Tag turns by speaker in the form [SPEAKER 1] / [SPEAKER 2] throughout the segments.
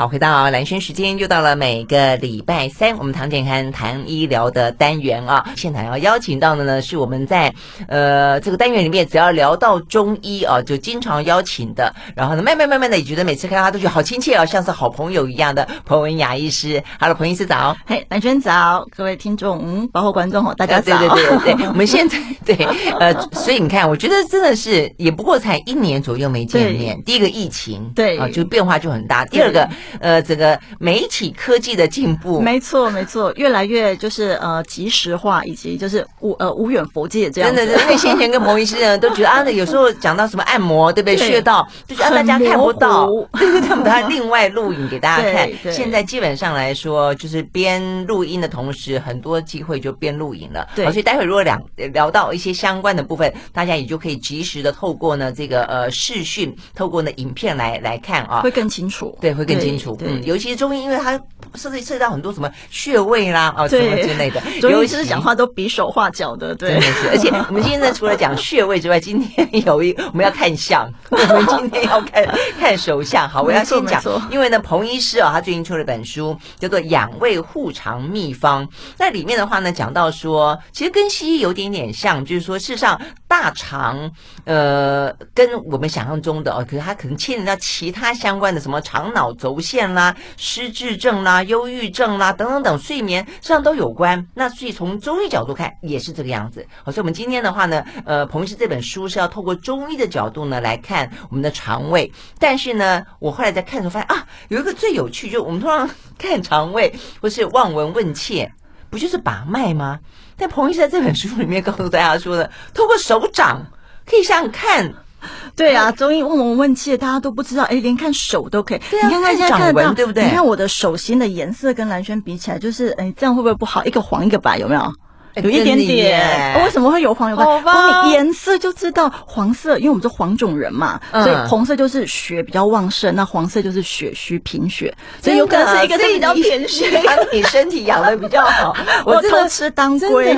[SPEAKER 1] 好，回到蓝轩时间，又到了每个礼拜三，我们唐健康谈医疗的单元啊。现场要邀请到的呢，是我们在呃这个单元里面，只要聊到中医啊，就经常邀请的。然后呢，慢慢慢慢的，也觉得每次看到他都觉得好亲切啊，像是好朋友一样的彭文雅医师。Hello，彭医师早。
[SPEAKER 2] 嘿，蓝轩早，各位听众，嗯，包括观众哦，大家早。
[SPEAKER 1] 对对对对对，我们现在对呃，所以你看，我觉得真的是也不过才一年左右没见面。第一个疫情，对啊，就变化就很大。第二个。呃，这个媒体科技的进步，
[SPEAKER 2] 没错没错，越来越就是呃即时化，以及就是无呃无远佛界这样子。真
[SPEAKER 1] 的，因为先前跟彭医师呢都觉得啊，有时候讲到什么按摩，对不对？穴道，就觉得大家看不到，对对对，我们还另外录影给大家看。现在基本上来说，就是边录音的同时，很多机会就边录影了。对，所以待会如果两聊到一些相关的部分，大家也就可以及时的透过呢这个呃视讯，透过呢影片来来看啊，
[SPEAKER 2] 会更清楚。
[SPEAKER 1] 对，会更清楚。嗯，尤其是中医，因为它涉及涉及到很多什么穴位啦啊什么之类的，
[SPEAKER 2] 中医师讲话都比手画脚的，对，
[SPEAKER 1] 真的是。而且我们今天呢，除了讲穴位之外，今天有一我们要看相，我们今天要看看手相。好，我要先讲，因为呢，彭医师啊，他最近出了本书，叫做《养胃护肠秘方》。那里面的话呢，讲到说，其实跟西医有点点像，就是说，事实上大肠呃，跟我们想象中的哦，可是它可能牵连到其他相关的什么肠脑轴。线啦、失智症啦、忧郁症啦等等等，睡眠上都有关。那所以从中医角度看，也是这个样子。好，所以我们今天的话呢，呃，彭医师这本书是要透过中医的角度呢来看我们的肠胃。但是呢，我后来在看的时候发现啊，有一个最有趣，就我们通常看肠胃或是望闻问切，不就是把脉吗？但彭医师在这本书里面告诉大家说的，透过手掌可以想想看。
[SPEAKER 2] 对啊，中医问我问气，大家都不知道，哎，连看手都可以。
[SPEAKER 1] 对啊，
[SPEAKER 2] 你看看现在看到，
[SPEAKER 1] 对不对？
[SPEAKER 2] 你看我的手心的颜色跟蓝轩比起来，就是，哎，这样会不会不好？一个黄，一个白，有没有？有一点点，为什么会有黄有白？光你颜色就知道，黄色，因为我们是黄种人嘛，所以红色就是血比较旺盛，那黄色就是血虚贫血，所以有可能是一个是比较贫血，
[SPEAKER 1] 让你身体养的比较好。
[SPEAKER 2] 我偷吃当归，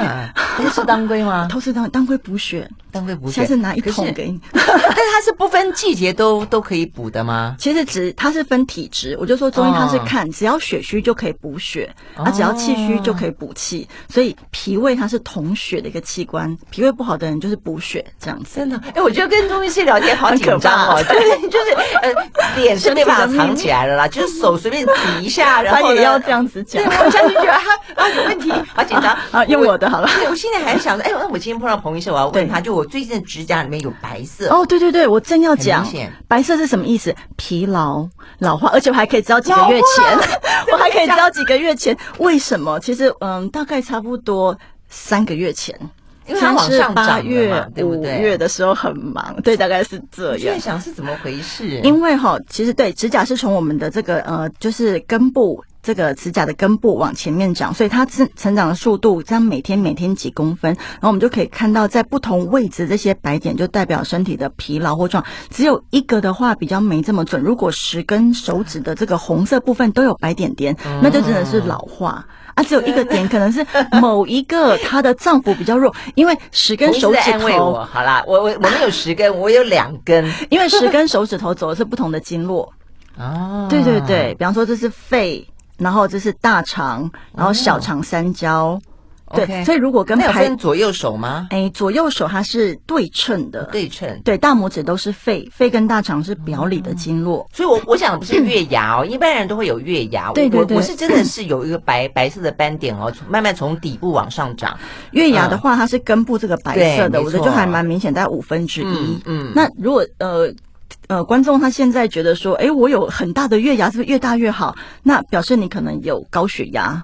[SPEAKER 1] 偷吃当归吗？
[SPEAKER 2] 偷吃当当归补血，
[SPEAKER 1] 当归补血。
[SPEAKER 2] 下次拿一桶给你。
[SPEAKER 1] 但是它是不分季节都都可以补的吗？
[SPEAKER 2] 其实只它是分体质，我就说中医它是看只要血虚就可以补血，啊只要气虚就可以补气，所以脾胃它是统血的一个器官，脾胃不好的人就是补血这样子。真的，
[SPEAKER 1] 哎，我觉得跟中医师聊天好紧张哦，就是就是呃，脸是没办法藏起来了啦，就是 手随便比一下，然后
[SPEAKER 2] 他也要这样子讲，
[SPEAKER 1] 我相信觉得他啊有问题，好紧张
[SPEAKER 2] 啊，用我的好了。
[SPEAKER 1] 我现在还想着，哎，那我今天碰到彭医生，我要问他，就我最近的指甲里面有白色。
[SPEAKER 2] 哦，对对对，我正要讲，白色是什么意思？疲劳、老化，而且我还可以知道几个月前，我还可以知道几个月前为什么？其实嗯，大概差不多。三个月前，
[SPEAKER 1] 因为它往上涨，
[SPEAKER 2] 八月、五月的时候很忙，对，大概是这样。
[SPEAKER 1] 现在想是怎么回事？
[SPEAKER 2] 因为哈，其实对指甲是从我们的这个呃，就是根部这个指甲的根部往前面长，所以它成成长的速度，这样每天每天几公分，然后我们就可以看到在不同位置这些白点就代表身体的疲劳或状。只有一个的话比较没这么准，如果十根手指的这个红色部分都有白点点，那就真的是老化。啊，只有一个点，可能是 某一个他的脏腑比较弱，因为十根手指头。
[SPEAKER 1] 好啦，我我我们有十根，我有两根，
[SPEAKER 2] 因为十根手指头走的是不同的经络。哦，对对对，比方说这是肺，然后这是大肠，然后小肠三焦。对，所以如果跟拍
[SPEAKER 1] 分左右手吗？
[SPEAKER 2] 哎，左右手它是对称的，
[SPEAKER 1] 对称。
[SPEAKER 2] 对，大拇指都是肺，肺跟大肠是表里的经络。
[SPEAKER 1] 所以，我我想的不是月牙哦，一般人都会有月牙。对对对，我是真的是有一个白白色的斑点哦，慢慢从底部往上长。
[SPEAKER 2] 月牙的话，它是根部这个白色的，我觉得就还蛮明显，大概五分之一。嗯，那如果呃呃观众他现在觉得说，哎，我有很大的月牙，是不是越大越好？那表示你可能有高血压。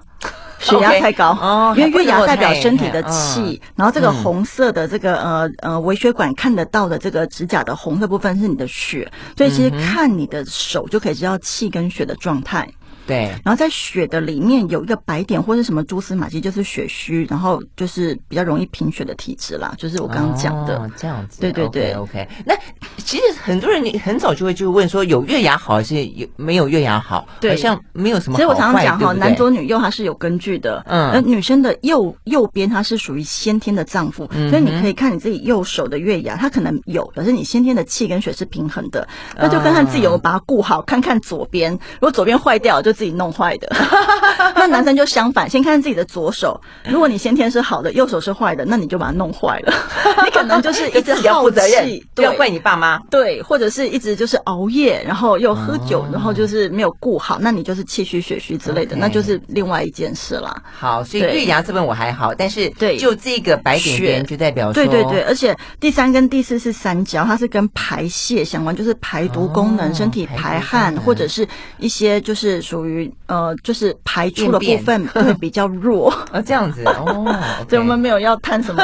[SPEAKER 2] 血压太高哦，因为月牙代表身体的气，然后这个红色的这个呃呃微血管看得到的这个指甲的红色部分是你的血，所以其实看你的手就可以知道气跟血的状态。
[SPEAKER 1] 对，
[SPEAKER 2] 然后在血的里面有一个白点或者什么蛛丝马迹，就是血虚，然后就是比较容易贫血的体质啦，就是我刚刚讲的、
[SPEAKER 1] 哦、这样子。
[SPEAKER 2] 对对对
[SPEAKER 1] okay，OK。那其实很多人你很早就会就问说，有月牙好还是有没有月牙好？
[SPEAKER 2] 对，
[SPEAKER 1] 好像没有什么好。
[SPEAKER 2] 其实我常常讲哈，男左女右它是有根据的。嗯，而女生的右右边它是属于先天的脏腑、嗯，所以你可以看你自己右手的月牙，它可能有，可是你先天的气跟血是平衡的，那就看看自己有没有把它顾好。看看左边，如果左边坏掉，就自己弄坏的。那男生就相反，先看看自己的左手，如果你先天是好的，右手是坏的，那你就把它弄坏了。你可能就是 一直
[SPEAKER 1] 要负责任，不要怪你爸妈。
[SPEAKER 2] 对，或者是一直就是熬夜，然后又喝酒，然后就是没有顾好，那你就是气虚血虚之类的，那就是另外一件事啦。
[SPEAKER 1] 好，所以月牙这边我还好，但是对，就这个白点点就代表说，
[SPEAKER 2] 对对对，而且第三跟第四是三焦，它是跟排泄相关，就是排毒功能，身体排汗，或者是一些就是属于呃，就是排出的部分会比较弱
[SPEAKER 1] 啊，这样子哦。
[SPEAKER 2] 所以我们没有要谈什么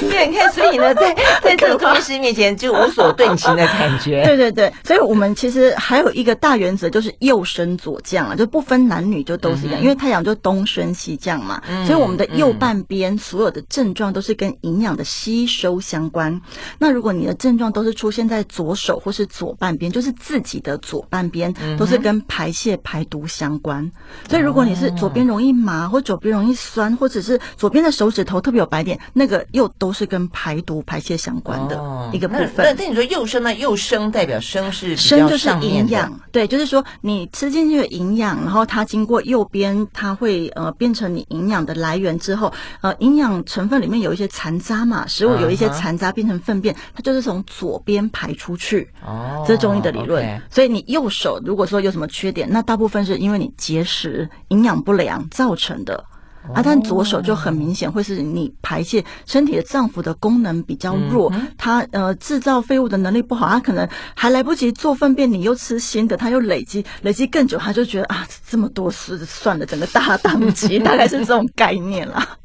[SPEAKER 2] 病，
[SPEAKER 1] 对，你看，所以呢，在在这个中医师面前就无所遁形的感觉。
[SPEAKER 2] 对对对，所以我们其实还有一个大原则，就是右升左降啊，就不分男女，就都是一样，因为太阳就东升西降嘛，所以我们的右半边所有的症状都是跟营养的吸收相关。那如果你的症状都是出现在左手或是左半边，就是自己的左半边。都是跟排泄排毒相关，所以如果你是左边容易麻，或左边容易酸，或者是左边的手指头特别有白点，那个又都是跟排毒排泄相关的一个部分。
[SPEAKER 1] 那那你说右生呢？右生代表生是
[SPEAKER 2] 生就是营养，对，就是说你吃进去的营养，然后它经过右边，它会呃变成你营养的来源之后，呃，营养成分里面有一些残渣嘛，食物有一些残渣变成粪便，它就是从左边排出去。哦，这是中医的理论，所以你右手。如果说有什么缺点，那大部分是因为你节食、营养不良造成的。啊，但左手就很明显会是你排泄身体的脏腑的功能比较弱，嗯、它呃制造废物的能力不好，它可能还来不及做粪便，你又吃新的，它又累积累积更久，它就觉得啊这么多事算了，整个大当机，大概是这种概念啦，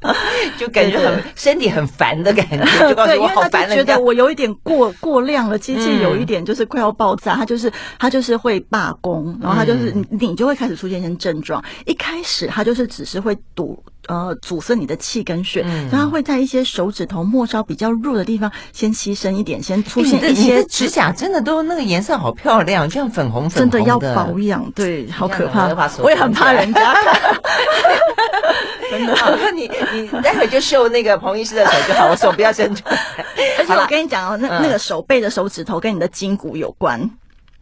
[SPEAKER 1] 就感觉很对对。对身体很烦的感觉，就告诉我好烦了，
[SPEAKER 2] 觉得我有一点过过量了，机器有一点就是快要爆炸，它就是它就是会罢工，然后它就是你你就会开始出现一些症状，一开始它就是只是会堵。呃，阻塞你的气跟血，嗯，所以它会在一些手指头末梢比较弱的地方先牺牲一点，先出现一些
[SPEAKER 1] 指甲，真的都那个颜色好漂亮，这样粉红粉红的，
[SPEAKER 2] 真的要保养，对，好可怕，我也很怕人家看，
[SPEAKER 1] 真的。好，那你你待会就秀那个彭医师的手就好，我手不要伸出来。
[SPEAKER 2] 而且我跟你讲哦，那那个手背的手指头跟你的筋骨有关。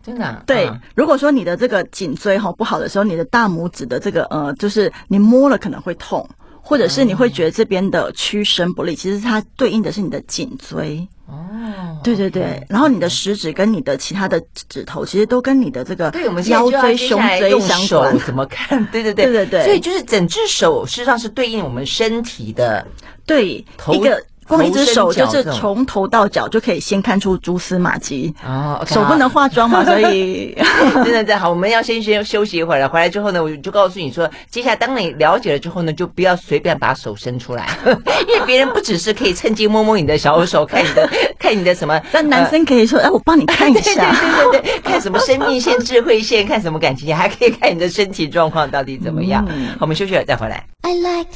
[SPEAKER 1] 真的、啊、
[SPEAKER 2] 对、嗯，如果说你的这个颈椎哈不好的时候，你的大拇指的这个呃，就是你摸了可能会痛，或者是你会觉得这边的屈伸不利，其实它对应的是你的颈椎。哦，对对对、okay，然后你的食指跟你的其他的指头，其实都跟你的这个腰椎、胸椎相关。
[SPEAKER 1] 怎么看？对对对对对对。所以就是整只手实际上是对应我们身体的
[SPEAKER 2] 对头一个。光一只手就是从头到脚就可以先看出蛛丝马迹哦，okay, 手不能化妆嘛，所以
[SPEAKER 1] 真的在好。我们要先先休息一会儿了，回来之后呢，我就告诉你说，接下来当你了解了之后呢，就不要随便把手伸出来，因为别人不只是可以趁机摸摸你的小手，看你的 看你的什么，
[SPEAKER 2] 但男生可以说，哎、呃，我帮你看一下，
[SPEAKER 1] 对对对对，看什么生命线、智慧线，看什么感情线，还可以看你的身体状况到底怎么样。嗯、好，我们休息了再回来。I like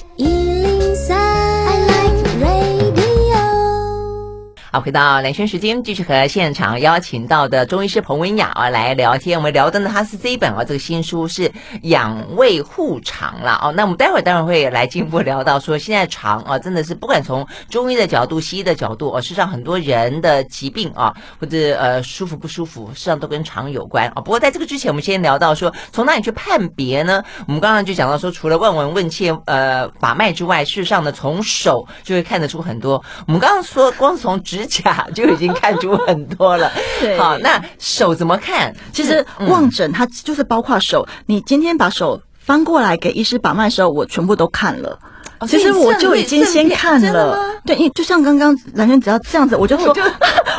[SPEAKER 1] 好，回到兰萱时间，继续和现场邀请到的中医师彭文雅啊来聊天。我们聊的呢，他是这一本啊，这个新书是养胃护肠了哦。那我们待会儿待会儿会来进一步聊到说，现在肠啊真的是不管从中医的角度、西医的角度，哦，事实上很多人的疾病啊，或者呃舒服不舒服，实际上都跟肠有关啊。不过在这个之前，我们先聊到说，从哪里去判别呢？我们刚刚就讲到说，除了望闻问切呃把脉之外，事实上呢，从手就会看得出很多。我们刚刚说，光从指指甲就已经看出很多了。对，好，那手怎么看？
[SPEAKER 2] 其实望诊它就是包括手。你今天把手翻过来给医师把脉的时候，我全部都看了。哦、其实我就已经先看了。对，因为就像刚刚兰轩只要这样子，我就说。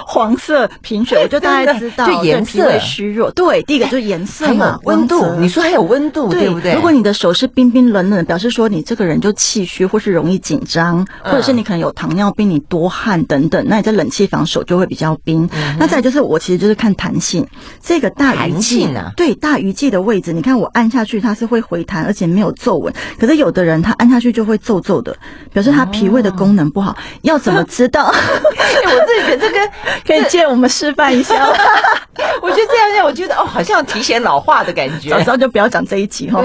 [SPEAKER 2] 黄色贫血，我就大概知道，
[SPEAKER 1] 就颜色
[SPEAKER 2] 虚弱。对，第一个就是颜色嘛，
[SPEAKER 1] 温度。你说还有温度，对不对？
[SPEAKER 2] 如果你的手是冰冰冷冷，表示说你这个人就气虚，或是容易紧张，或者是你可能有糖尿病，你多汗等等，那你在冷气房手就会比较冰。那再就是我其实就是看弹性，这个大鱼际呢，对大鱼际的位置，你看我按下去它是会回弹，而且没有皱纹。可是有的人他按下去就会皱皱皱的，表示他脾胃的功能不好。要怎么知道？
[SPEAKER 1] 我自己觉得这个
[SPEAKER 2] 可以借我们示范一下。
[SPEAKER 1] 我觉得这样我觉得哦，好像提前老化的感觉。
[SPEAKER 2] 早知道就不要讲这一集哈。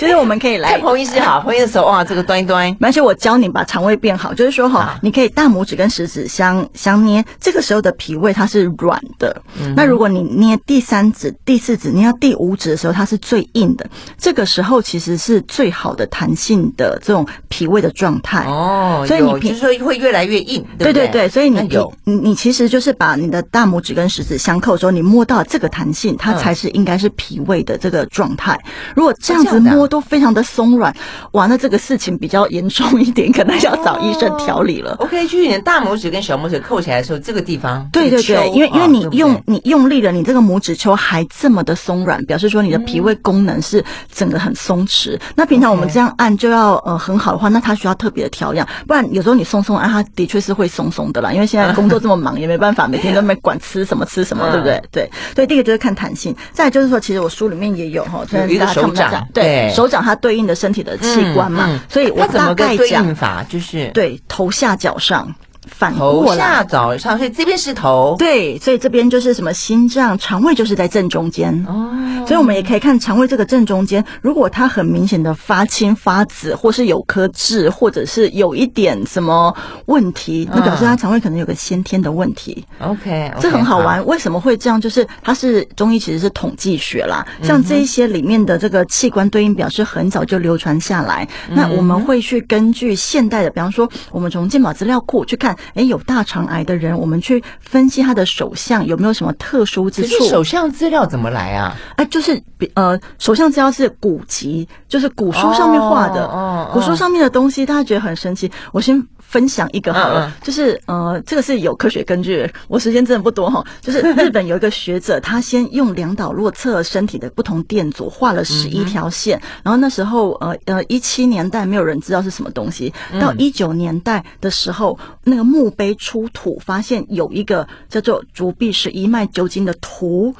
[SPEAKER 2] 就是我们可以来
[SPEAKER 1] 彭医师好，彭医师说哇，这个端一端。
[SPEAKER 2] 而且我教你把肠胃变好，就是说哈，你可以大拇指跟食指相相捏，这个时候的脾胃它是软的。那如果你捏第三指、第四指，捏到第五指的时候，它是最硬的。这个时候其实是最好的弹性的这种脾胃的状态
[SPEAKER 1] 哦。所以你就是说会越来越硬，对
[SPEAKER 2] 对对。所以你有你你其实就是把你的大拇指跟食指相扣的时候，你摸到这个弹性，它才是应该是脾胃的这个状态。如果这样子摸都非常的松软，哇，那这个事情比较严重一点，可能要找医生调理了。
[SPEAKER 1] OK，就是你的大拇指跟小拇指扣起来的时候，这个地方
[SPEAKER 2] 对对对，因为因为你用你用力了，你这个拇指丘还这么的松软，表示说你的脾胃功能是整个很松弛。那平常我们这样按就要呃很好的话，那他需要特别的调养，不然有时候你松松啊，他的确是会松松的啦。因为现在工作这么忙，也没办法每天都没管吃什么吃什么，对不对？对，所以第一个就是看弹性，再来就是说，其实我书里面也有哈，
[SPEAKER 1] 有一个手掌，
[SPEAKER 2] 对，手掌它对应的身体的器官嘛，所以我大概讲
[SPEAKER 1] 法就是
[SPEAKER 2] 对头下脚上。反
[SPEAKER 1] 过来，头下脚上，所以这边是头。
[SPEAKER 2] 对，所以这边就是什么心脏、肠胃，就是在正中间。哦，所以我们也可以看肠胃这个正中间，如果它很明显的发青发紫，或是有颗痣，或者是有一点什么问题，那表示它肠胃可能有个先天的问题。
[SPEAKER 1] OK，
[SPEAKER 2] 这很好玩。为什么会这样？就是它是中医，其实是统计学啦。像这一些里面的这个器官对应表，是很早就流传下来。那我们会去根据现代的，比方说，我们从健保资料库去看。哎，有大肠癌的人，我们去分析他的手相有没有什么特殊之处？
[SPEAKER 1] 手相资料怎么来啊？
[SPEAKER 2] 哎，就是呃，手相资料是古籍，就是古书上面画的。哦，哦，古书上面的东西，大家觉得很神奇。我先分享一个好了，就是呃，这个是有科学根据。我时间真的不多哈，就是日本有一个学者，他先用两导络测身体的不同电阻，画了十一条线。嗯、然后那时候呃呃，一七年代没有人知道是什么东西，到一九年代的时候，那个墓碑出土，发现有一个叫做足臂十一脉灸经的图。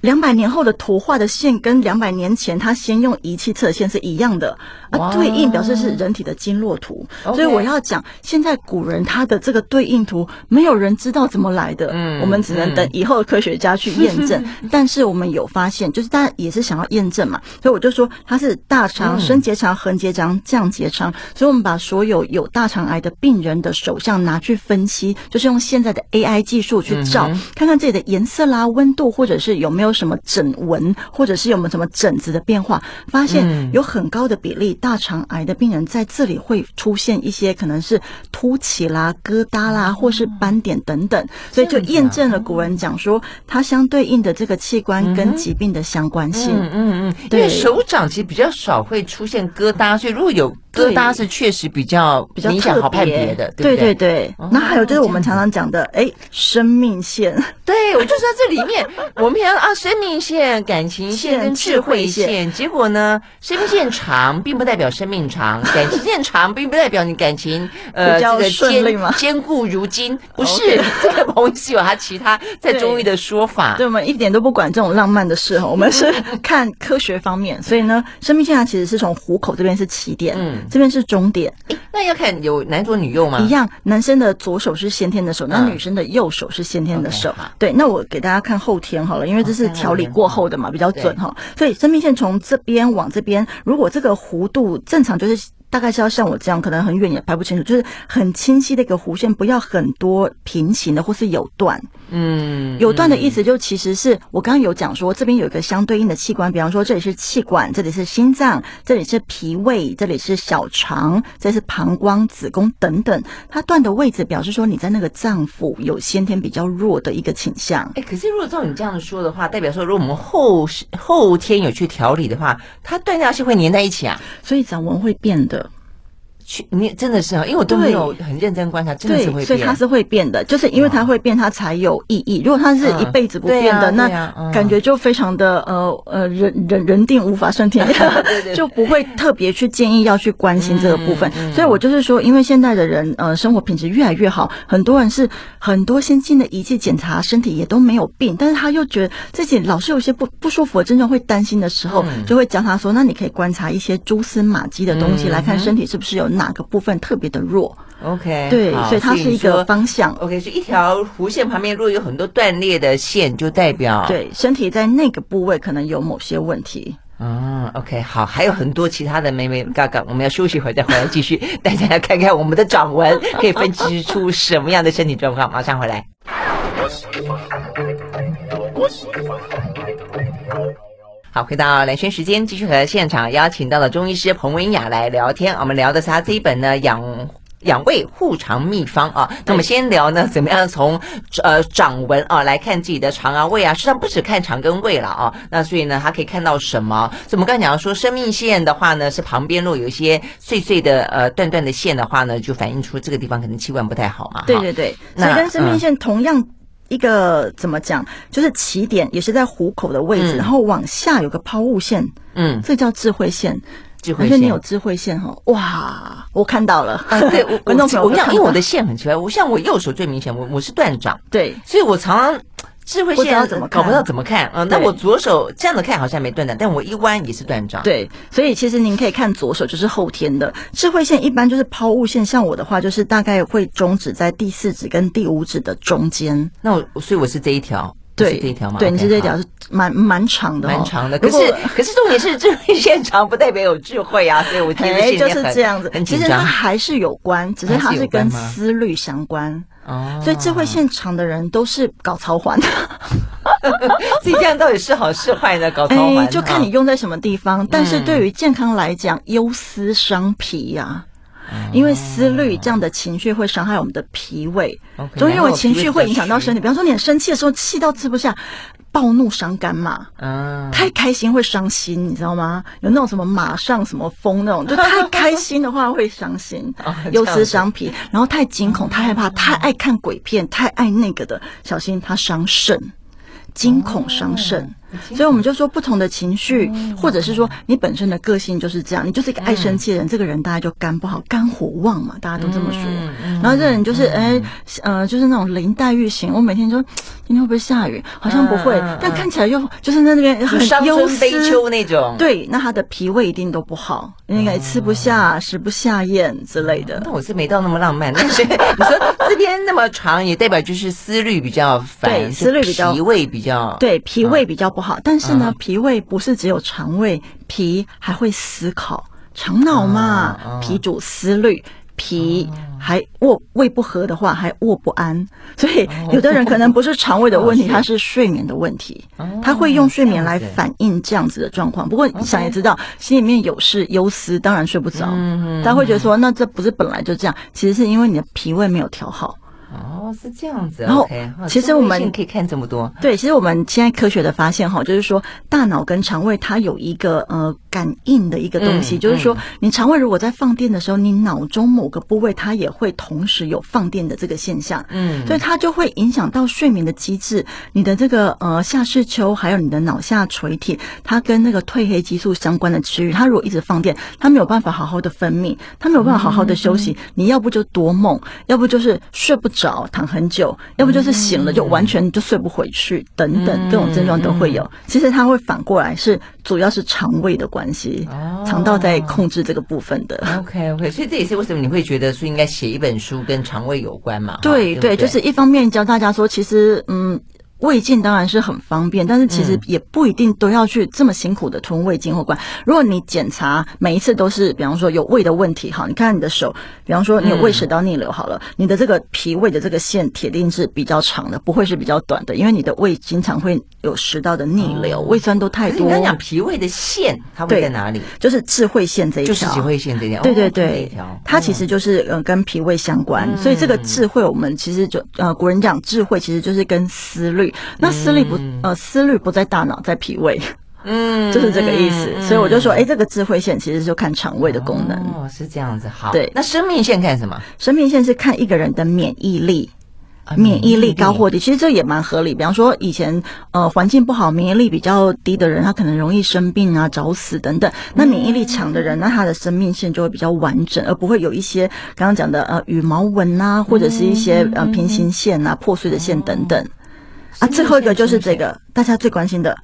[SPEAKER 2] 两百年后的图画的线跟两百年前他先用仪器测的线是一样的啊，对应表示是人体的经络图。所以我要讲，现在古人他的这个对应图，没有人知道怎么来的，嗯，我们只能等以后的科学家去验证。但是我们有发现，就是大家也是想要验证嘛，所以我就说它是大肠、升结肠、横结肠、降结肠。所以我们把所有有大肠癌的病人的手相拿去分析，就是用现在的 AI 技术去照，看看这里的颜色啦、温度，或者是有没有。有什么疹纹，或者是有没有什么疹子的变化？发现有很高的比例，大肠癌的病人在这里会出现一些可能是凸起啦、疙瘩啦，或是斑点等等，所以就验证了古人讲说它相对应的这个器官跟疾病的相关性。嗯嗯嗯，
[SPEAKER 1] 因为手掌其实比较少会出现疙瘩，所以如果有。疙瘩是确实比较比较明显好判别的，对对
[SPEAKER 2] 对。那还有就是我们常常讲的，哎，生命线。
[SPEAKER 1] 对，我就在这里面，我们平常啊，生命线、感情线跟智慧线。结果呢，生命线长 并不代表生命长，感情线长 并不代表你感情呃这个坚坚固如金。不是，这个东西有它其他在中医的说法。
[SPEAKER 2] 对，我们一点都不管这种浪漫的事哈，我们是看科学方面。所以呢，生命线它其实是从虎口这边是起点。嗯。这边是终点，
[SPEAKER 1] 那要看有男左女右吗？
[SPEAKER 2] 一样，男生的左手是先天的手，那女生的右手是先天的手。对，那我给大家看后天好了，因为这是调理过后的嘛，比较准哈。所以生命线从这边往这边，如果这个弧度正常，就是。大概是要像我这样，可能很远也拍不清楚，就是很清晰的一个弧线，不要很多平行的或是有断。嗯，有断的意思就其实是我刚刚有讲说，这边有一个相对应的器官，比方说这里是气管，这里是心脏，这里是脾胃，这里是小肠，这里是膀胱、子宫等等。它断的位置表示说你在那个脏腑有先天比较弱的一个倾向。
[SPEAKER 1] 哎，可是如果照你这样说的话，代表说如果我们后后天有去调理的话，它断掉是会粘在一起啊，
[SPEAKER 2] 所以掌纹会变的。
[SPEAKER 1] 去你真的是啊，因为我都没有很认真观察，真的是会变，
[SPEAKER 2] 所以它是会变的，就是因为它会变，它才有意义。如果它是一辈子不变的，那感觉就非常的呃呃人人人定无法胜天，就不会特别去建议要去关心这个部分。所以我就是说，因为现在的人呃生活品质越来越好，很多人是很多先进的仪器检查身体也都没有病，但是他又觉得自己老是有些不不舒服真正，会担心的时候，就会教他说，那你可以观察一些蛛丝马迹的东西来看身体是不是有哪个部分特别的弱
[SPEAKER 1] ？OK，
[SPEAKER 2] 对，所以它是一个方向。
[SPEAKER 1] OK，所以一条弧线旁边如果有很多断裂的线，就代表
[SPEAKER 2] 对身体在那个部位可能有某些问题。
[SPEAKER 1] 嗯，OK，好，还有很多其他的妹妹嘎嘎，我们要休息一会儿再回来继续带 大家来看看我们的掌纹可以分析出什么样的身体状况。马上回来。好，回到蓝轩时间，继续和现场邀请到了中医师彭文雅来聊天。我们聊的是他这一本呢养养胃护肠秘方啊。那我们先聊呢，怎么样从呃掌纹啊来看自己的肠啊胃啊？实际上不止看肠跟胃了啊。那所以呢，他可以看到什么？所以我们刚才讲到说，生命线的话呢，是旁边如果有一些碎碎的呃断断的线的话呢，就反映出这个地方可能气管不太好嘛。
[SPEAKER 2] 对对对，那跟生命线同样。一个怎么讲，就是起点也是在虎口的位置，嗯、然后往下有个抛物线，嗯，这叫智慧线。智慧线，你有智慧线哈，哇，我看到了。啊、对，观众朋友，我像因为我的线很奇怪，我像我右手最明显，我我是断掌，对，所以我常常。智慧线怎么搞不到怎么看？嗯，那我左手这样子看好像没断掌，但我一弯也是断掌。对，所以其实您可以看左手就是后天的智慧线，一般就是抛物线。像我的话，就是大概会终止在第四指跟第五指的中间。那我所以我是这一条，对这一条吗？对，你是这一条是蛮蛮长的，蛮长的。可是 可是重点是智慧现场不代表有智慧啊，所以我觉得就是这样子。其实它还是有关，只是它是跟思虑相关。哦，所以智慧现场的人都是搞操环的，自己这样到底是好是坏呢？搞操环，就看你用在什么地方。但是对于健康来讲，忧思伤脾呀，因为思虑这样的情绪会伤害我们的脾胃，就因为情绪会影响到身体。比方说，你很生气的时候，气到吃不下。暴怒伤肝嘛，嗯，太开心会伤心，你知道吗？有那种什么马上什么风那种，就太开心的话会伤心，忧思伤脾。然后太惊恐、太害怕、太爱看鬼片、太爱那个的，小心它伤肾，惊恐伤肾。所以我们就说，不同的情绪，或者是说你本身的个性就是这样，你就是一个爱生气的人，这个人大家就肝不好，肝火旺嘛，大家都这么说。然后这个人就是哎，呃，就是那种林黛玉型，我每天说今天会不会下雨？好像不会，但看起来又就是在那边很忧思悲秋那种。对，那他的脾胃一定都不好，应该吃不下、食不下咽之类的。那我是没到那么浪漫，但是 你说这边那么长，也代表就是思虑比较烦，对，思虑比较脾胃比较对，脾胃比较。不好，但是呢，脾胃不是只有肠胃，脾还会思考，肠脑嘛，脾主思虑，脾还卧胃不和的话，还卧不安。所以有的人可能不是肠胃的问题，他是睡眠的问题，他会用睡眠来反映这样子的状况。不过想也知道，心里面有事忧思，当然睡不着。他会觉得说，那这不是本来就这样，其实是因为你的脾胃没有调好。哦，是这样子。然后，其实我们可以看这么多。对，其实我们现在科学的发现哈，就是说大脑跟肠胃它有一个呃感应的一个东西，就是说你肠胃如果在放电的时候，你脑中某个部位它也会同时有放电的这个现象。嗯，所以它就会影响到睡眠的机制。你的这个呃下视丘还有你的脑下垂体，它跟那个褪黑激素相关的区域，它如果一直放电，它没有办法好好的分泌，它没有办法好好的休息。你要不就多梦，要不就是睡不着躺很久，要不就是醒了就完全就睡不回去，等等各种症状都会有。其实它会反过来，是主要是肠胃的关系，肠道在控制这个部分的。OK OK，所以这也是为什么你会觉得说应该写一本书跟肠胃有关嘛？对对，就是一方面教大家说，其实嗯。胃镜当然是很方便，但是其实也不一定都要去这么辛苦的吞胃镜或管。如果你检查每一次都是，比方说有胃的问题，哈，你看你的手，比方说你有胃食道逆流，好了，你的这个脾胃的这个线铁定是比较长的，不会是比较短的，因为你的胃经常会有食道的逆流，胃酸都太多。你刚讲脾胃的线，它会在哪里？就是智慧线这一条，就是智慧线这条。对对对，它其实就是呃跟脾胃相关，所以这个智慧我们其实就呃古人讲智慧其实就是跟思虑。那思虑不呃思虑不在大脑，在脾胃嗯，就是这个意思。嗯、所以我就说，哎，这个智慧线其实就看肠胃的功能。
[SPEAKER 1] 哦，是这样子。好，
[SPEAKER 2] 对。
[SPEAKER 1] 那生命线看什么？
[SPEAKER 2] 生命线是看一个人的免疫力。免疫力高或低，其实这也蛮合理。比方说，以前呃环境不好，免疫力比较低的人，他可能容易生病啊、早死等等。那免疫力强的人，那他的生命线就会比较完整，而不会有一些刚刚讲的呃羽毛纹啊，或者是一些呃平行线啊、破碎的线等等。啊，最后一个就是这个大家最关心的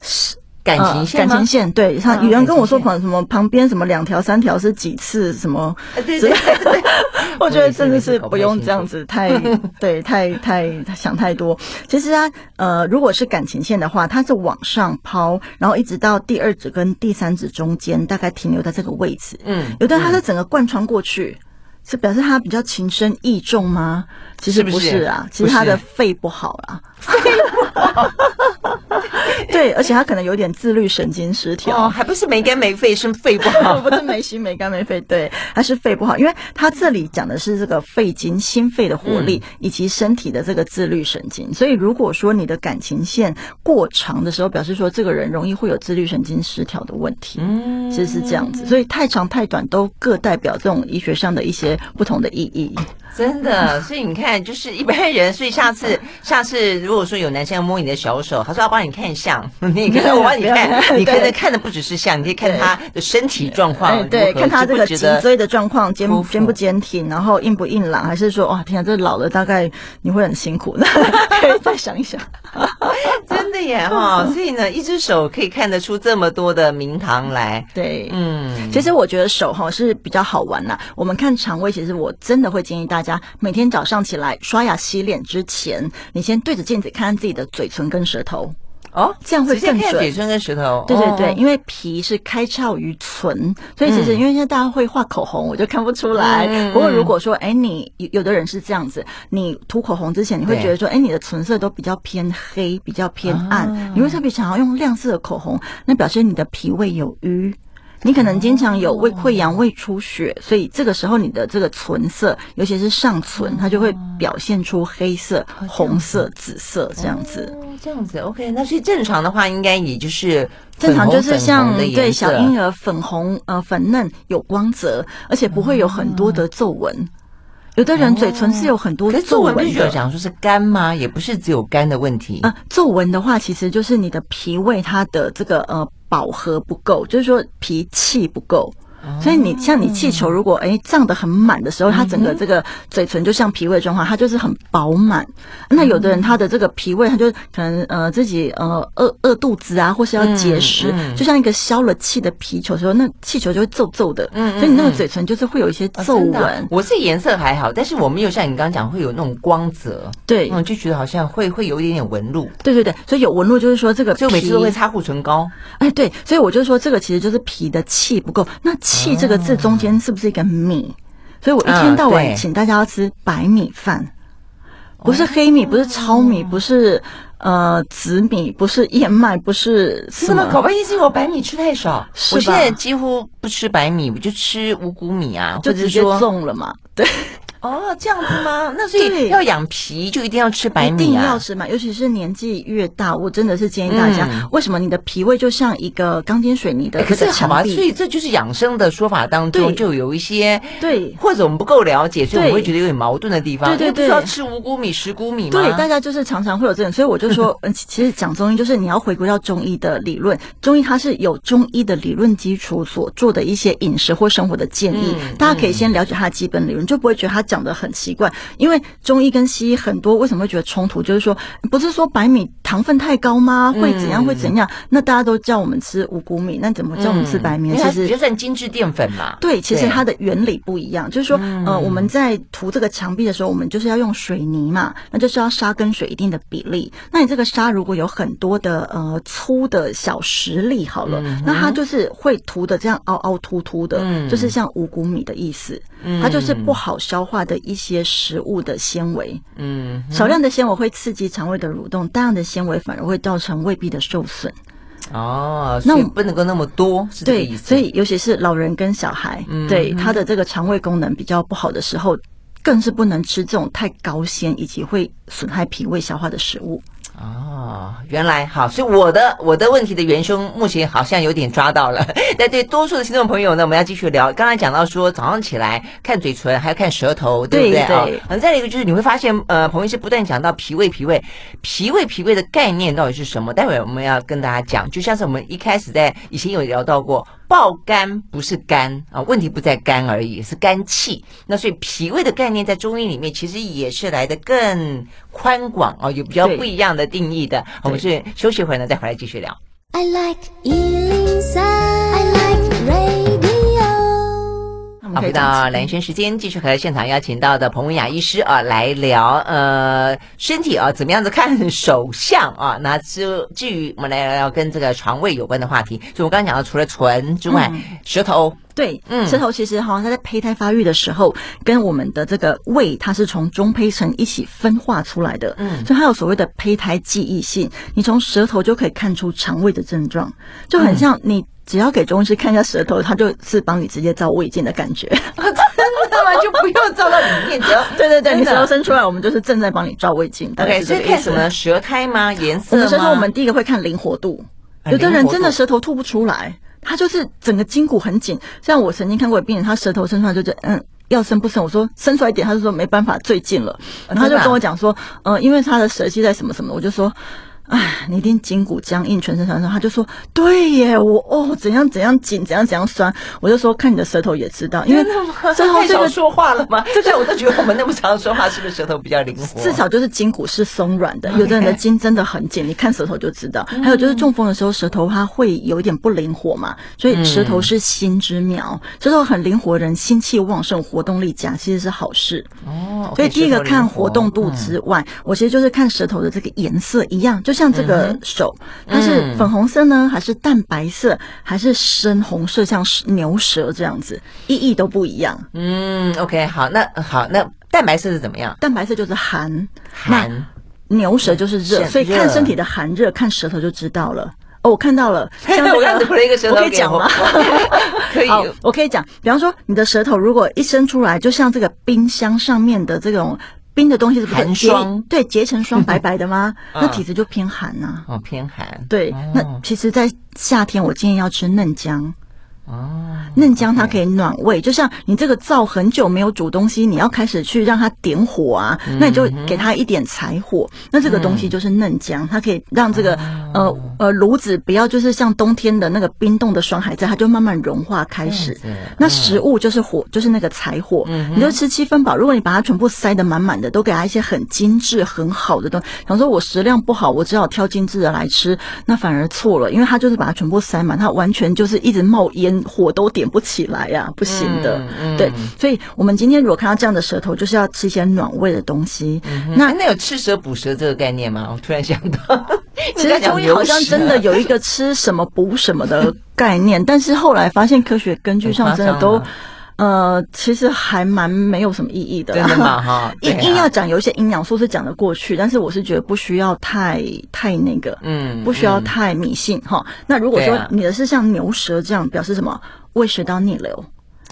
[SPEAKER 2] 是。
[SPEAKER 1] 感情线，
[SPEAKER 2] 感情线，对他有人跟我说，可能什么旁边什么两条三条是几次什么？之类的，我觉得真的是不用这样子太对太太想太多。其实啊，呃，如果是感情线的话，它是往上抛，然后一直到第二指跟第三指中间，大概停留在这个位置。嗯，有的它是整个贯穿过去。是表示他比较情深意重吗？其实不是啊，是是其实他的肺不好啊。肺不好，对，而且他可能有点自律神经失调，
[SPEAKER 1] 哦，还不是没肝没肺，是肺不好，
[SPEAKER 2] 不是没心没肝没肺，对，他是肺不好，因为他这里讲的是这个肺经、心肺的活力，嗯、以及身体的这个自律神经。所以如果说你的感情线过长的时候，表示说这个人容易会有自律神经失调的问题。嗯，其实是这样子，所以太长太短都各代表这种医学上的一些。不同的意义，
[SPEAKER 1] 真的，所以你看，就是一般人，所以下次，下次如果说有男生要摸你的小手，他说要帮你看相，你看我帮你看，你可能看的不只是相，你可以看他的身体状况，
[SPEAKER 2] 对，看他这个脊椎的状况，肩肩不坚挺，然后硬不硬朗，还是说哇，天啊，这老了大概你会很辛苦。的，可以再想一想，
[SPEAKER 1] 真的耶哈，所以呢，一只手可以看得出这么多的名堂来，
[SPEAKER 2] 对，嗯，其实我觉得手哈是比较好玩呐，我们看肠胃。其实我真的会建议大家，每天早上起来刷牙洗脸之前，你先对着镜子看看自己的嘴唇跟舌头
[SPEAKER 1] 哦，
[SPEAKER 2] 这样会更准。
[SPEAKER 1] 嘴唇跟舌头，
[SPEAKER 2] 对对对，哦、因为皮是开窍于唇，所以其实因为现在大家会画口红，我就看不出来。嗯、不过如果说，哎，你有的人是这样子，你涂口红之前，你会觉得说，哎，你的唇色都比较偏黑，比较偏暗，哦、你会特别想要用亮色的口红，那表示你的脾胃有瘀。你可能经常有胃溃疡、胃出血，所以这个时候你的这个唇色，尤其是上唇，它就会表现出黑色、红色、紫色这样子。
[SPEAKER 1] 这样子，OK。那所以正常的话，应该也就是
[SPEAKER 2] 正常就是像对小婴儿粉红呃粉嫩有光泽，而且不会有很多的皱纹。有的人嘴唇是有很多皱纹的，皱纹不是
[SPEAKER 1] 讲说是干吗？也不是只有干的问题
[SPEAKER 2] 啊。皱纹的话，其实就是你的脾胃它的这个呃。饱和不够，就是说脾气不够。所以你像你气球，如果哎胀得很满的时候，它整个这个嘴唇就像脾胃状况，它就是很饱满。那有的人他的这个脾胃，他就可能呃自己呃饿饿肚子啊，或是要节食，就像一个消了气的皮球的时候，那气球就会皱皱的。嗯，所以你那个嘴唇就是会有一些皱纹。
[SPEAKER 1] 我是颜色还好，但是我没有像你刚刚讲会有那种光泽。
[SPEAKER 2] 对，
[SPEAKER 1] 嗯，就觉得好像会会有一点点纹路。
[SPEAKER 2] 对对对，所以有纹路就是说这个，
[SPEAKER 1] 就每次都会擦护唇膏。
[SPEAKER 2] 哎，对，所以我就说这个其实就是脾的气不够。那气这个字中间是不是一个米？所以我一天到晚请大家要吃白米饭，不是黑米，不是糙米，不是呃紫米，不是燕麦，不是什么？
[SPEAKER 1] 搞不好意思，我白米吃太少，我现在几乎不吃白米，我就吃五谷米啊，
[SPEAKER 2] 就直接种了嘛，对。
[SPEAKER 1] 哦，这样子吗？那所以要养脾就一定要吃白米啊，一定
[SPEAKER 2] 要吃嘛。尤其是年纪越大，我真的是建议大家，为什么你的脾胃就像一个钢筋水泥的？
[SPEAKER 1] 可是好吧，所以这就是养生的说法当中就有一些对，或者我们不够了解，所以我们会觉得有点矛盾的地方。对对对，要吃五谷米、十谷米吗？
[SPEAKER 2] 对，大家就是常常会有这种，所以我就说，嗯，其实讲中医就是你要回归到中医的理论，中医它是有中医的理论基础所做的一些饮食或生活的建议，大家可以先了解它的基本理论，就不会觉得他讲的很奇怪。因为中医跟西医很多为什么会觉得冲突？就是说，不是说白米糖分太高吗？会怎样？会怎样？那大家都叫我们吃五谷米，那怎么叫我们吃白米？其实
[SPEAKER 1] 就算精致淀粉嘛。
[SPEAKER 2] 对，其实它的原理不一样。就是说，呃，我们在涂这个墙壁的时候，我们就是要用水泥嘛，那就是要沙跟水一定的比例。那你这个沙如果有很多的呃粗的小石粒，好了，那它就是会涂的这样凹凹凸凸的，就是像五谷米的意思。它就是不好消化的一些食物的纤维，嗯，少量的纤维会刺激肠胃的蠕动，大量的纤维反而会造成胃壁的受损。
[SPEAKER 1] 哦，那我不能够那么多，是这个意思。
[SPEAKER 2] 对，所以尤其是老人跟小孩，嗯、对他的这个肠胃功能比较不好的时候，更是不能吃这种太高纤以及会损害脾胃消化的食物。
[SPEAKER 1] 哦，原来好，所以我的我的问题的元凶目前好像有点抓到了。但对多数的听众朋友呢，我们要继续聊。刚才讲到说早上起来看嘴唇，还要看舌头，对不对啊？嗯，再一个就是你会发现，呃，彭医师不断讲到脾胃，脾胃，脾胃，脾胃的概念到底是什么？待会我们要跟大家讲，就像是我们一开始在以前有聊到过。爆肝不是肝啊，问题不在肝而已，是肝气。那所以脾胃的概念在中医里面其实也是来的更宽广啊，有比较不一样的定义的。我们是休息会呢，再回来继续聊。I like 好，回到蓝轩时间，继续和现场邀请到的彭文雅医师啊来聊，呃，身体啊怎么样子看手相啊？那至至于我们来聊聊跟这个肠胃有关的话题，就我刚刚讲到，除了唇之外，嗯、舌头，
[SPEAKER 2] 对，嗯，舌头其实哈，它在胚胎发育的时候，跟我们的这个胃，它是从中胚层一起分化出来的，嗯，所以它有所谓的胚胎记忆性，你从舌头就可以看出肠胃的症状，就很像你。嗯只要给中医师看一下舌头，他就是帮你直接照胃镜的感觉。
[SPEAKER 1] 真的吗？就不用照到里面，只要
[SPEAKER 2] 对对对，你舌头伸出来，我们就是正在帮你照胃镜。
[SPEAKER 1] OK，所以看什么？舌苔吗？颜色
[SPEAKER 2] 吗？舌头，我们第一个会看灵活度。有的人真的舌头吐不出来，他就是整个筋骨很紧。像我曾经看过的病人，他舌头伸出来就是嗯，要伸不伸？我说伸出来一点，他就说没办法，最近了。然后他就跟我讲说，嗯，因为他的舌系在什么什么，我就说。哎，你一定筋骨僵硬，全身酸痛。他就说：“对耶，我哦，怎样怎样紧，怎样怎样酸。”我就说：“看你的舌头也知道，因为
[SPEAKER 1] 舌头这个说话了吗？这个我都觉得我们那么常说话，是不是舌头比较灵活？
[SPEAKER 2] 至少就是筋骨是松软的。有的人的筋真的很紧，你看舌头就知道。还有就是中风的时候，舌头它会有一点不灵活嘛，所以舌头是心之苗。舌头很灵活的人，心气旺盛，活动力佳，其实是好事哦。所以第一个看活动度之外，我其实就是看舌头的这个颜色一样，就像。这个手，它是粉红色呢，还是淡白色，还是深红色，像牛舌这样子，意义都不一样。
[SPEAKER 1] 嗯，OK，好，那好，那淡白色是怎么样？
[SPEAKER 2] 淡白色就是寒，
[SPEAKER 1] 寒，
[SPEAKER 2] 牛舌就是热，所以看身体的寒热，看舌头就知道了。哦，我看到了，像那个，我可以讲吗？
[SPEAKER 1] 可以，
[SPEAKER 2] 我可以讲。比方说，你的舌头如果一伸出来，就像这个冰箱上面的这种。冰的东西是不是
[SPEAKER 1] 寒霜？
[SPEAKER 2] 对，结成霜，白白的吗？那体质就偏寒呐。
[SPEAKER 1] 哦，偏寒。
[SPEAKER 2] 对，那其实，在夏天，我建议要吃嫩姜。哦，嫩姜它可以暖胃，就像你这个灶很久没有煮东西，你要开始去让它点火啊，那你就给它一点柴火，那这个东西就是嫩姜，它可以让这个呃呃炉子不要就是像冬天的那个冰冻的霜还在，它就慢慢融化开始。那食物就是火，就是那个柴火，你就吃七分饱。如果你把它全部塞得满满的，都给它一些很精致很好的东西，想说我食量不好，我只好挑精致的来吃，那反而错了，因为它就是把它全部塞满，它完全就是一直冒烟。火都点不起来呀，不行的。嗯嗯、对，所以我们今天如果看到这样的舌头，就是要吃一些暖胃的东西。嗯、那那
[SPEAKER 1] 有吃蛇补蛇这个概念吗？我突然想到，
[SPEAKER 2] 其实中医好像真的有一个吃什么补什么的概念，但是后来发现科学根据上真的都。呃，其实还蛮没有什么意义的，
[SPEAKER 1] 真的吗？哈，
[SPEAKER 2] 硬硬要讲有一些营养素是讲得过去，但是我是觉得不需要太太那个，嗯，不需要太迷信哈。那如果说你的是像牛舌这样，表示什么？胃食道逆流，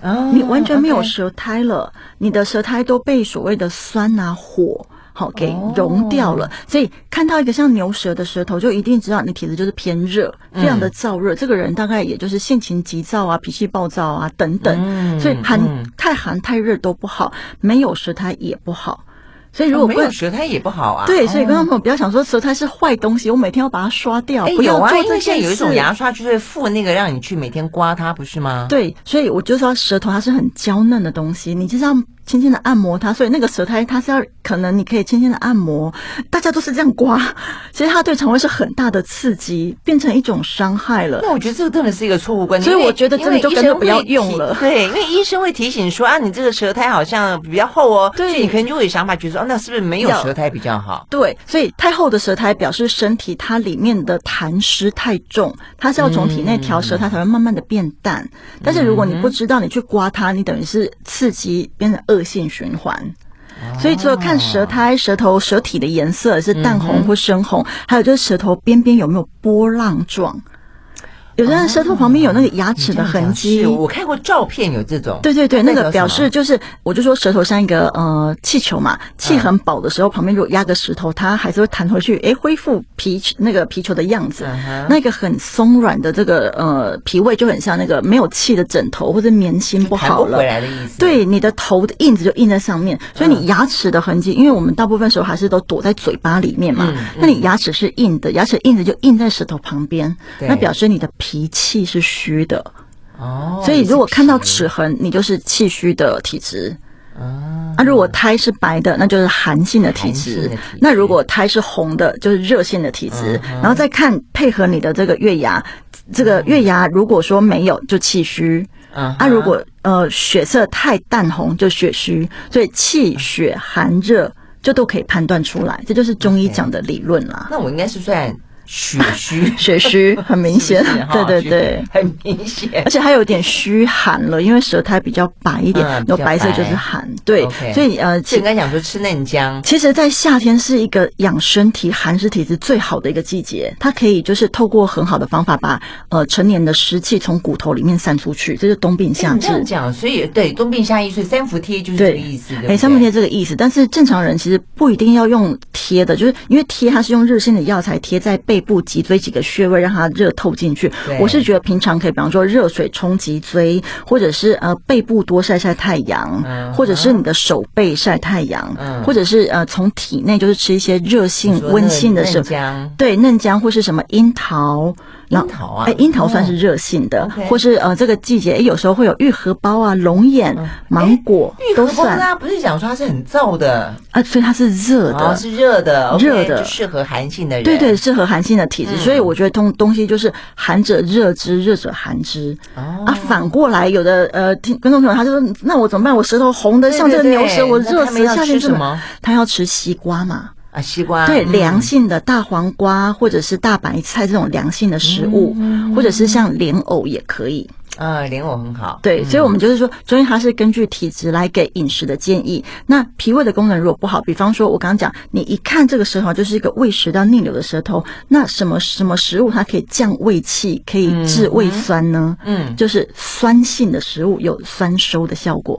[SPEAKER 2] 哦，你完全没有舌苔了，你的舌苔都被所谓的酸啊火。好，给融掉了，所以看到一个像牛舌的舌头，就一定知道你体质就是偏热，非常的燥热。这个人大概也就是性情急躁啊，脾气暴躁啊等等，所以寒太寒太热都不好，没有舌苔也不好。所以如果没
[SPEAKER 1] 有舌苔也不好啊。
[SPEAKER 2] 对，所以观众朋友不要想说舌苔是坏东西，我每天要把它刷掉。不
[SPEAKER 1] 有啊，因为现在有一种牙刷就是附那个让你去每天刮它，不是吗？
[SPEAKER 2] 对，所以我就说舌头它是很娇嫩的东西，你就像。轻轻的按摩它，所以那个舌苔它是要可能你可以轻轻的按摩，大家都是这样刮，其实它对肠胃是很大的刺激，变成一种伤害了。
[SPEAKER 1] 那我觉得这个真的是一个错误观念，
[SPEAKER 2] 所以我觉得真的就根本不要用了。
[SPEAKER 1] 对，因为医生会提醒说啊，你这个舌苔好像比较厚哦，对，所以你可能就会有想法觉得说，啊，那是不是没有舌苔比较好？
[SPEAKER 2] 对，所以太厚的舌苔表示身体它里面的痰湿太重，它是要从体内调舌苔才会慢慢的变淡。嗯、但是如果你不知道，你去刮它，你等于是刺激变成恶性循环。所以除了看舌苔、舌头、舌体的颜色是淡红或深红，还有就是舌头边边有没有波浪状。有的人舌头旁边有那个牙齿的痕迹。
[SPEAKER 1] 我看过照片，有这种。
[SPEAKER 2] 对对对，那个表示就是，我就说舌头像一个呃气球嘛，气很饱的时候，旁边如果压个石头，它还是会弹回去，哎，恢复皮那个皮球的样子。那个很松软的这个呃脾胃就很像那个没有气的枕头或者棉芯不好了。
[SPEAKER 1] 回来的意思。
[SPEAKER 2] 对，你的头的印子就印在上面，所以你牙齿的痕迹，因为我们大部分时候还是都躲在嘴巴里面嘛，那你牙齿是硬的，牙齿印子就印在舌头旁边，那表示你的脾气是虚的。哦，所以如果看到齿痕，你就是气虚的体质。啊，啊，如果胎是白的，那就是寒性的体质。那如果胎是红的，就是热性的体质。然后再看配合你的这个月牙，这个月牙如果说没有，就气虚。啊，如果呃血色太淡红，就血虚。所以气血寒热就都可以判断出来，这就是中医讲的理论啦。
[SPEAKER 1] 那我应该是算。血虚，
[SPEAKER 2] 血虚 很明显，对对对，
[SPEAKER 1] 很明显，
[SPEAKER 2] 而且还有点虚寒了，因为舌苔比较白一点，有白色就是寒，对，所以呃，
[SPEAKER 1] 应该讲说吃嫩姜，
[SPEAKER 2] 其实，在夏天是一个养身体、寒湿体质最好的一个季节，它可以就是透过很好的方法把呃成年的湿气从骨头里面散出去，这是冬病夏治。
[SPEAKER 1] 这样讲，所以对冬病夏治，所以三伏贴就是这个意思，哎，
[SPEAKER 2] 三伏贴这个意思，但是正常人其实不一定要用贴的，就是因为贴它是用热性的药材贴在背。部脊椎几个穴位让它热透进去。我是觉得平常可以，比方说热水冲脊椎，或者是呃背部多晒晒太阳，或者是你的手背晒太阳，或者是呃从体内就是吃一些热性温性的什么，对嫩姜或是什么樱桃。
[SPEAKER 1] 樱桃啊，
[SPEAKER 2] 哎，樱桃算是热性的，或是呃这个季节，哎有时候会有玉荷包啊、龙眼、芒果，
[SPEAKER 1] 玉荷包啊，不是讲说它是很燥的？
[SPEAKER 2] 啊，所以它是热的，
[SPEAKER 1] 是热的，
[SPEAKER 2] 热的，
[SPEAKER 1] 适合寒性的人，
[SPEAKER 2] 对对，适合寒性的体质，所以我觉得东东西就是寒者热之，热者寒之。啊，反过来有的呃听观众朋友他就说，那我怎么办？我舌头红的像这个牛舌，我热死，夏天什么？他要吃西瓜嘛。
[SPEAKER 1] 啊，西瓜
[SPEAKER 2] 对，凉性的大黄瓜或者是大白菜这种凉性的食物，或者是像莲藕也可以。
[SPEAKER 1] 啊，莲藕很好。
[SPEAKER 2] 对，所以我们就是说，中医它是根据体质来给饮食的建议。那脾胃的功能如果不好，比方说我刚刚讲，你一看这个舌头就是一个胃食道逆流的舌头，那什么什么食物它可以降胃气，可以治胃酸呢？嗯，就是酸性的食物有酸收的效果。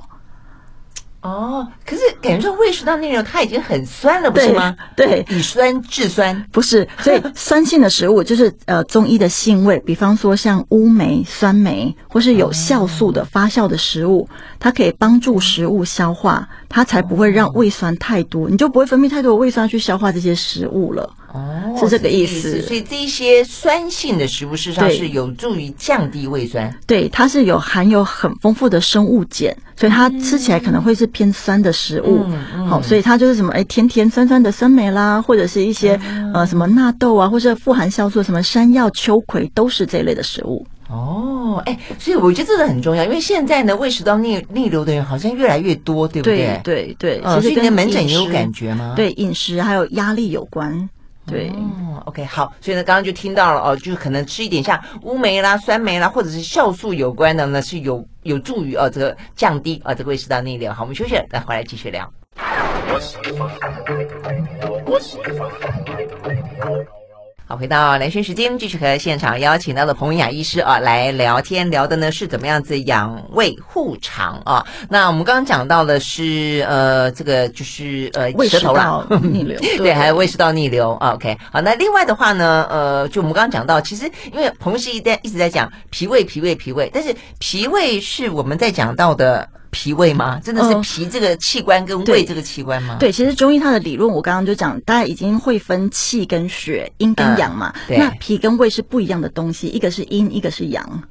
[SPEAKER 1] 哦，可是感觉说胃食道逆流它已经很酸了，不是吗？
[SPEAKER 2] 对，
[SPEAKER 1] 以酸治酸
[SPEAKER 2] 不是，所以酸性的食物就是呃中医的性味，比方说像乌梅、酸梅，或是有酵素的发酵的食物，它可以帮助食物消化，它才不会让胃酸太多，你就不会分泌太多的胃酸去消化这些食物了。哦，是这个意思。
[SPEAKER 1] 所以这一些酸性的食物，事实上是有助于降低胃酸。
[SPEAKER 2] 对，它是有含有很丰富的生物碱，所以它吃起来可能会是偏酸的食物。好，所以它就是什么哎，甜甜酸酸的酸梅啦，或者是一些呃什么纳豆啊，或者富含酵素什么山药、秋葵，都是这一类的食物。
[SPEAKER 1] 哦，哎，所以我觉得这个很重要，因为现在呢，胃食道逆逆流的人好像越来越多，对不对？
[SPEAKER 2] 对对。
[SPEAKER 1] 其实跟门诊也有感觉吗？
[SPEAKER 2] 对，饮食还有压力有关。对，
[SPEAKER 1] 哦，OK，好，所以呢，刚刚就听到了哦，就是可能吃一点像乌梅啦、酸梅啦，或者是酵素有关的呢，是有有助于呃这个降低啊这个胃食道逆流。好，我们休息了，再回来继续聊。好，回到兰萱时间，继续和现场邀请到的彭文雅医师啊来聊天，聊的呢是怎么样子养胃护肠啊。那我们刚刚讲到的是呃，这个就是呃
[SPEAKER 2] 胃食道 逆流，
[SPEAKER 1] 对，还有胃食道逆流。OK，好，那另外的话呢，呃，就我们刚刚讲到，其实因为彭医师一直一直在讲脾胃，脾胃，脾胃，但是脾胃是我们在讲到的。脾胃吗？真的是脾这个器官跟胃这个器官吗？
[SPEAKER 2] 嗯、对，对，其实中医它的理论，我刚刚就讲，大家已经会分气跟血、阴跟阳嘛。嗯、那脾跟胃是不一样的东西，一个是阴，一个是阳，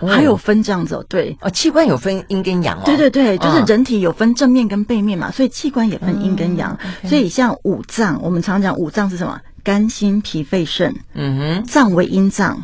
[SPEAKER 2] 哦、还有分这样子哦。
[SPEAKER 1] 对，哦，器官有分阴跟阳哦。
[SPEAKER 2] 对对对，就是人体有分正面跟背面嘛，所以器官也分阴跟阳。嗯、所以像五脏，我们常常讲五脏是什么？肝、心、脾、肺、肾。嗯哼，脏为阴脏，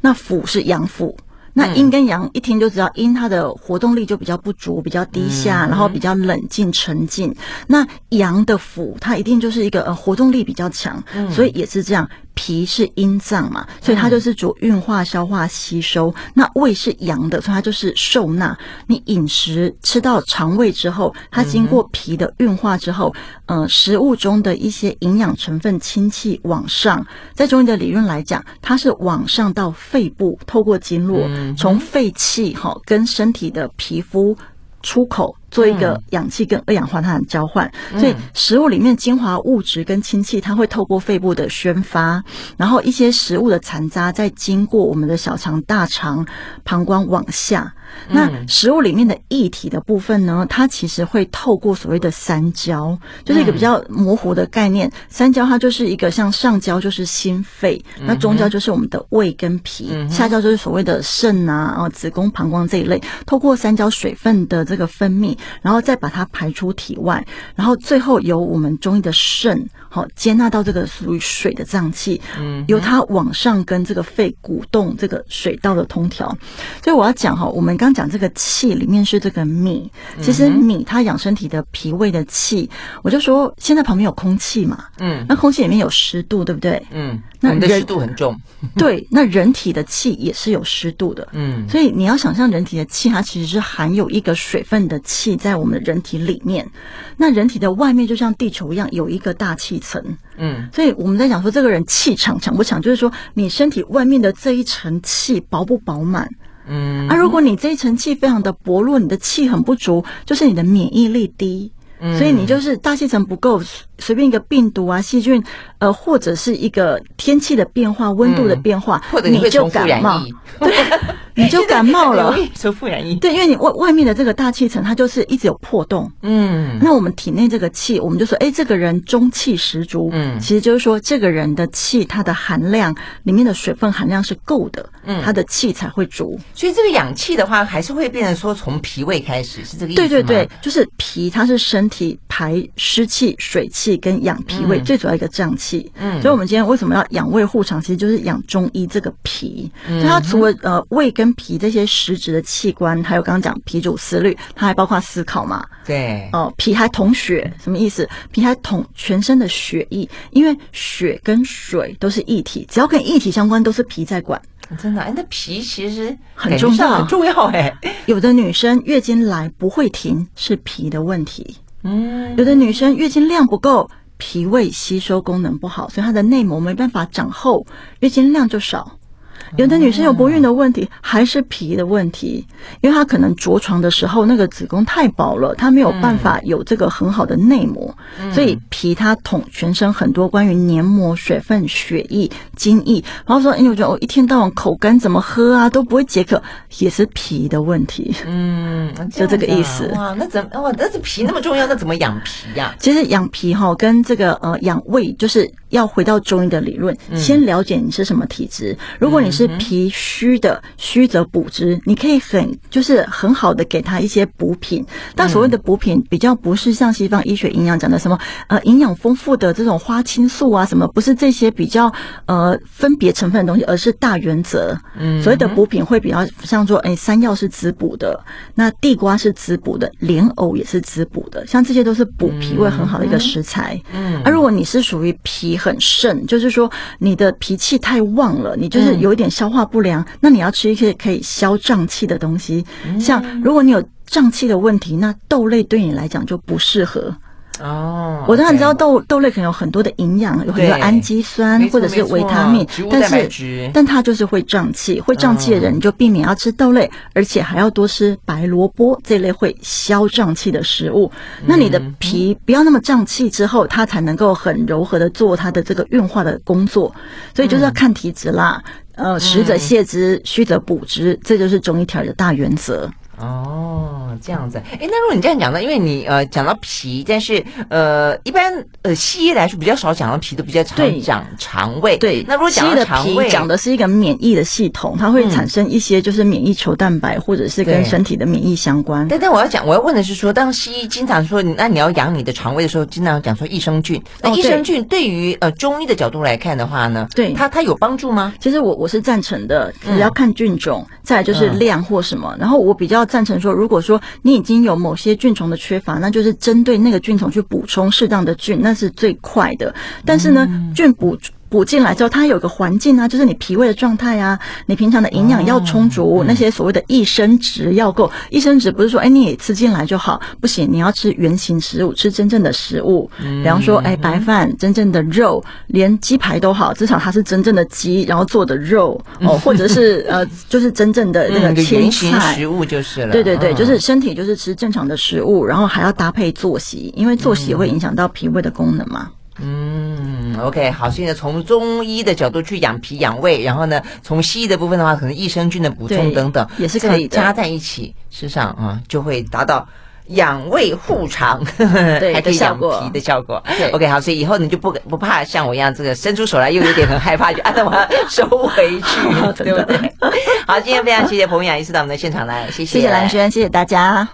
[SPEAKER 2] 那腑是阳腑。那阴跟阳一听就知道，阴它的活动力就比较不足，比较低下，然后比较冷静沉静。那阳的府，它一定就是一个呃活动力比较强，所以也是这样。脾是阴脏嘛，所以它就是主运化、消化、吸收。那胃是阳的，所以它就是受纳。你饮食吃到肠胃之后，它经过脾的运化之后，嗯、呃，食物中的一些营养成分氢气往上，在中医的理论来讲，它是往上到肺部，透过经络，从肺气哈跟身体的皮肤出口。做一个氧气跟二氧化碳的交换，所以食物里面精华物质跟氢气，它会透过肺部的宣发，然后一些食物的残渣再经过我们的小肠、大肠、膀胱往下。那食物里面的液体的部分呢，它其实会透过所谓的三焦，就是一个比较模糊的概念。三焦它就是一个像上焦就是心肺，那中焦就是我们的胃跟脾，下焦就是所谓的肾啊、啊子宫、膀胱这一类。透过三焦水分的这个分泌。然后再把它排出体外，然后最后由我们中医的肾，好接纳到这个属于水的脏器，嗯，由它往上跟这个肺鼓动这个水道的通调。所以我要讲哈，我们刚讲这个气里面是这个米，其实米它养身体的脾胃的气，我就说现在旁边有空气嘛，嗯，那空气里面有湿度，对不对？嗯，那人的
[SPEAKER 1] 湿度很重，
[SPEAKER 2] 对，那人体的气也是有湿度的，嗯，所以你要想象人体的气，它其实是含有一个水分的气。在我们的人体里面，那人体的外面就像地球一样有一个大气层，嗯，所以我们在讲说这个人气场强不强，就是说你身体外面的这一层气饱不饱满，嗯，啊，如果你这一层气非常的薄弱，你的气很不足，就是你的免疫力低，嗯，所以你就是大气层不够，随便一个病毒啊、细菌，呃，或者是一个天气的变化、温度的变化，
[SPEAKER 1] 或者你会重复染疫，
[SPEAKER 2] 对。你就感冒了，
[SPEAKER 1] 重复染疫。
[SPEAKER 2] 对，因为你外外面的这个大气层，它就是一直有破洞。嗯，那我们体内这个气，我们就说，哎，这个人中气十足。嗯，其实就是说，这个人的气，它的含量里面的水分含量是够的。嗯，他的气才会足。
[SPEAKER 1] 所以这个养气的话，还是会变成说从脾胃开始，是这个意思？
[SPEAKER 2] 对对对，就是脾，它是身体排湿气、水气跟养脾胃最主要一个脏气。嗯，所以我们今天为什么要养胃护肠，其实就是养中医这个脾。嗯，所以它除了呃胃跟跟脾这些实质的器官，还有刚刚讲脾主思虑，它还包括思考嘛？
[SPEAKER 1] 对，
[SPEAKER 2] 哦，脾还统血，什么意思？脾还统全身的血液，因为血跟水都是液体，只要跟液体相关，都是脾在管。
[SPEAKER 1] 真的，哎，那脾其实
[SPEAKER 2] 很重要，
[SPEAKER 1] 很重要。哎，
[SPEAKER 2] 有的女生月经来不会停，是脾的问题。嗯，有的女生月经量不够，脾胃吸收功能不好，所以她的内膜没办法长厚，月经量就少。有的女生有不孕的问题，还是脾的问题，因为她可能着床的时候那个子宫太薄了，她没有办法有这个很好的内膜，所以脾它统全身很多关于黏膜、水分、血液、精液。然后说，哎，我觉得我一天到晚口干，怎么喝啊都不会解渴，也是脾的问题。嗯，就这个意思。
[SPEAKER 1] 哇，那怎么哇？那这脾那么重要，那怎么养脾呀？
[SPEAKER 2] 其实养脾哈，跟这个呃养胃就是。要回到中医的理论，先了解你是什么体质。如果你是脾虚的，虚则补之，你可以很就是很好的给他一些补品。但所谓的补品，比较不是像西方医学营养讲的什么呃营养丰富的这种花青素啊什么，不是这些比较呃分别成分的东西，而是大原则。嗯，所谓的补品会比较像说，哎，山药是滋补的，那地瓜是滋补的，莲藕也是滋补的，像这些都是补脾胃很好的一个食材。嗯，而如果你是属于脾。很盛，就是说你的脾气太旺了，你就是有一点消化不良，嗯、那你要吃一些可以消胀气的东西。嗯、像如果你有胀气的问题，那豆类对你来讲就不适合。哦，我当然知道豆豆类可能有很多的营养，有很多氨基酸或者是维他命，但是但它就是会胀气，会胀气的人你就避免要吃豆类，而且还要多吃白萝卜这类会消胀气的食物。那你的脾不要那么胀气之后，它才能够很柔和的做它的这个运化的工作。所以就是要看体质啦，呃，实则泻之，虚则补之，这就是中医调理的大原则。
[SPEAKER 1] 哦，这样子，哎，那如果你这样讲呢？因为你呃讲到脾，但是呃一般呃西医来说比较少讲到脾，都比较常讲肠胃。
[SPEAKER 2] 对，
[SPEAKER 1] 那如果讲到肠胃，
[SPEAKER 2] 讲的是一个免疫的系统，它会产生一些就是免疫球蛋白，或者是跟身体的免疫相关。
[SPEAKER 1] 但但我要讲，我要问的是说，当西医经常说，那你要养你的肠胃的时候，经常讲说益生菌。那益生菌对于呃中医的角度来看的话呢，对它它有帮助吗？
[SPEAKER 2] 其实我我是赞成的，只要看菌种，再就是量或什么。然后我比较。赞成说，如果说你已经有某些菌虫的缺乏，那就是针对那个菌虫去补充适当的菌，那是最快的。但是呢，菌补补进来之后，它有个环境啊，就是你脾胃的状态啊，你平常的营养要充足，那些所谓的益生值要够。益生值不是说哎你也吃进来就好，不行，你要吃原型食物，吃真正的食物。嗯、比方说哎白饭，真正的肉，连鸡排都好，至少它是真正的鸡，然后做的肉 哦，或者是呃就是真正的那个切菜、嗯、原型
[SPEAKER 1] 食物就是了。
[SPEAKER 2] 对对对，就是身体就是吃正常的食物，然后还要搭配作息，因为作息也会影响到脾胃的功能嘛。
[SPEAKER 1] 嗯，OK，好，所以呢，从中医的角度去养脾养胃，然后呢，从西医的部分的话，可能益生菌的补充等等
[SPEAKER 2] 也是可以
[SPEAKER 1] 加在一起，事实上啊，就会达到养胃护肠，
[SPEAKER 2] 对，
[SPEAKER 1] 还可以养脾的效果。，OK，好，所以以后你就不不怕像我一样，这个伸出手来又有点很害怕，就啊，我要收回去，对不对？好，今天非常谢谢彭文雅医师到我们的现场来，谢谢，
[SPEAKER 2] 谢谢兰萱，谢谢大家。